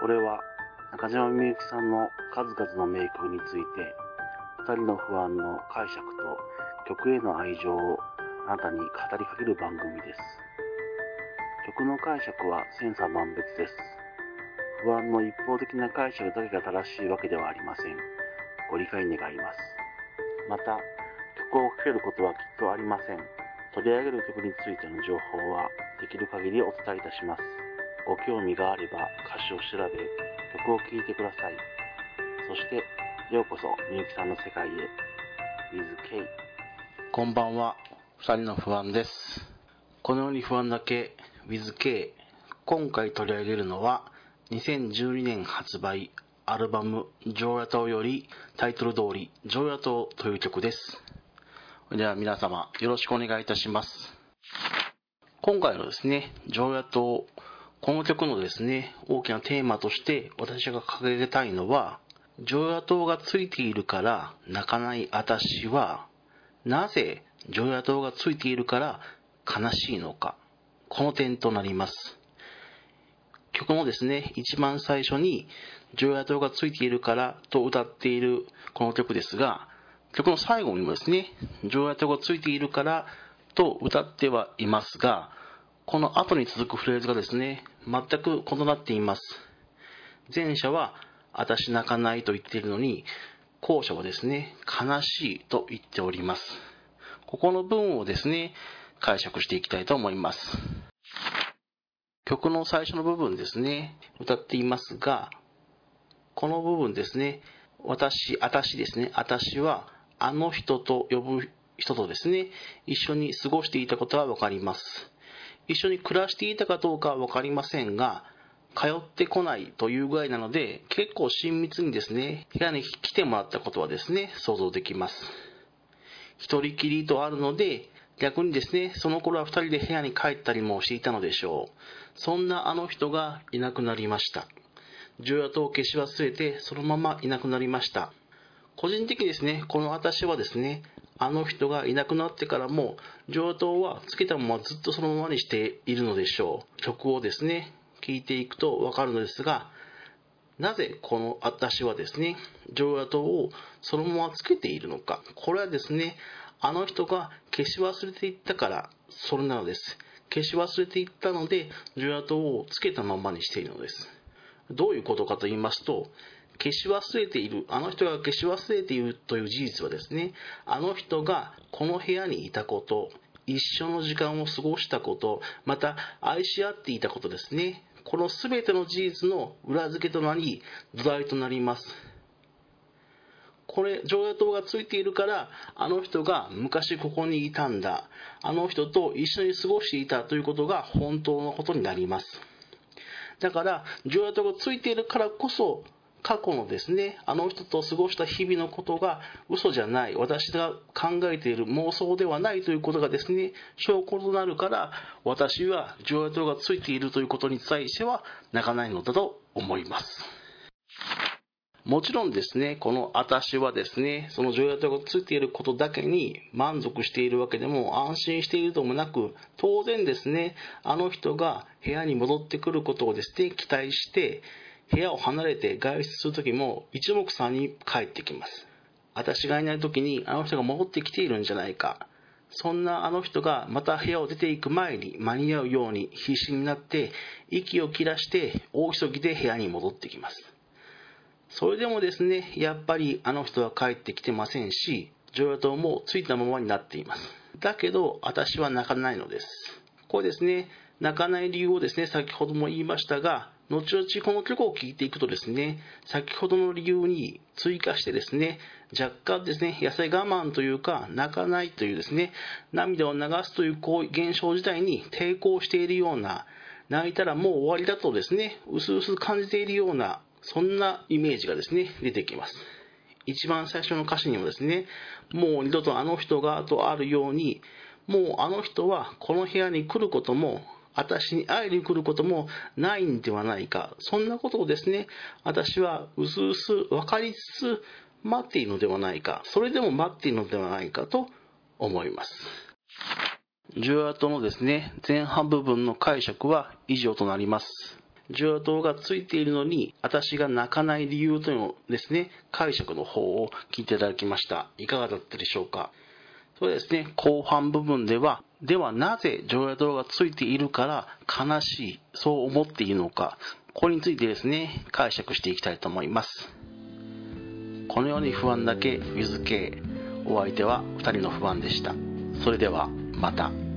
これは中島みゆきさんの数々の名曲について二人の不安の解釈と曲への愛情をあなたに語りかける番組です。曲の解釈は千差万別です。不安の一方的な解釈だけが正しいわけではありません。ご理解願います。また曲をかけることはきっとありません。取り上げる曲についての情報はできる限りお伝えいたします。ご興味があれば歌詞を調べ曲を聴いてください。そしてようこそみゆきさんの世界へ。WithK こんばんは。二人の不安です。このように不安だけ WithK 今回取り上げるのは2012年発売アルバム「常夜灯」よりタイトル通り「常夜灯」という曲です。では皆様よろしくお願いいたします。今回のですね常夜灯この曲のですね大きなテーマとして私が掲げたいのは常夜灯がついているから泣かない私はなぜ常夜灯がついているから悲しいのか。この点となります。曲のですね一番最初に常夜灯がついているからと歌っているこの曲ですが曲の最後にもですね常夜灯がついているからと歌ってはいますがこの後に続くフレーズがですね全く異なっています。前者は私泣かないと言っているのに後者はですね悲しいと言っております。ここの文をですね解釈していきたいと思います。曲の最初の部分ですね歌っていますがこの部分ですね私、私ですね、私はあの人と呼ぶ人とですね、一緒に過ごしていたことはわかります。一緒に暮らしていたかどうかはわかりませんが、通ってこないというぐらいなので、結構親密にですね、部屋に来てもらったことはですね、想像できます。一人きりとあるので、逆にですね、その頃は二人で部屋に帰ったりもしていたのでしょう。そんなあの人がいなくなりました。重夜灯を消し忘れて、そのままいなくなりました。個人的にですね、この私はですね、あの人がいなくなってからも、上等はつけたままずっとそのままにしているのでしょう。曲をですね、聴いていくとわかるのですが、なぜこの私はですね、上野灯をそのままつけているのか。これはですね、あの人が消し忘れていったから、それなのです。消し忘れていったので、上野灯をつけたままにしているのです。どういうことかと言いますと、消し忘れている、あの人が消し忘れているという事実はですね、あの人がこの部屋にいたこと、一緒の時間を過ごしたこと、また愛し合っていたことですね。この全ての事実の裏付けとなり、土台となります。これ、常夜灯がついているから、あの人が昔ここにいたんだ。あの人と一緒に過ごしていたということが本当のことになります。だから、常夜灯がついているからこそ、過去のですね、あの人と過ごした日々のことが嘘じゃない、私が考えている妄想ではないということがですね、証拠となるから、私は常夜灯がついているということに対しては泣かないのだと思います。もちろんですね、この私はですね、その常夜灯がついていることだけに満足しているわけでも安心しているともなく、当然ですね、あの人が部屋に戻ってくることをですね、期待して、部屋を離れて外出するときも一目散に帰ってきます。私がいないときにあの人が戻ってきているんじゃないか。そんなあの人がまた部屋を出ていく前に間に合うように必死になって息を切らして大急ぎで部屋に戻ってきます。それでもですね、やっぱりあの人は帰ってきてませんし、常夜灯もついたままになっています。だけど私は泣かないのです。これですね、泣かない理由をですね、先ほども言いましたが、後々この曲を聴いていくとですね、先ほどの理由に追加してですね、若干ですね、痩せ我慢というか、泣かないというですね、涙を流すという行為現象自体に抵抗しているような、泣いたらもう終わりだとですね、うすうす感じているような、そんなイメージがですね、出てきます。一番最初の歌詞にもですね、もう二度とあの人がとあるように、もうあの人はこの部屋に来ることも私に会いに来ることもないんではないか。そんなことをですね、私はうすうす分かりつつ待っているのではないか。それでも待っているのではないかと思います。重アートのですね、前半部分の解釈は以上となります。常夜灯がついているのに私が泣かない理由というのですね解釈の方を聞いていただきましたいかがだったでしょうかそれですね後半部分ではではなぜ常夜灯がついているから悲しいそう思っているのかこれについてですね解釈していきたいと思いますこのように不安だけ水系お相手は2人の不安でしたそれではまた。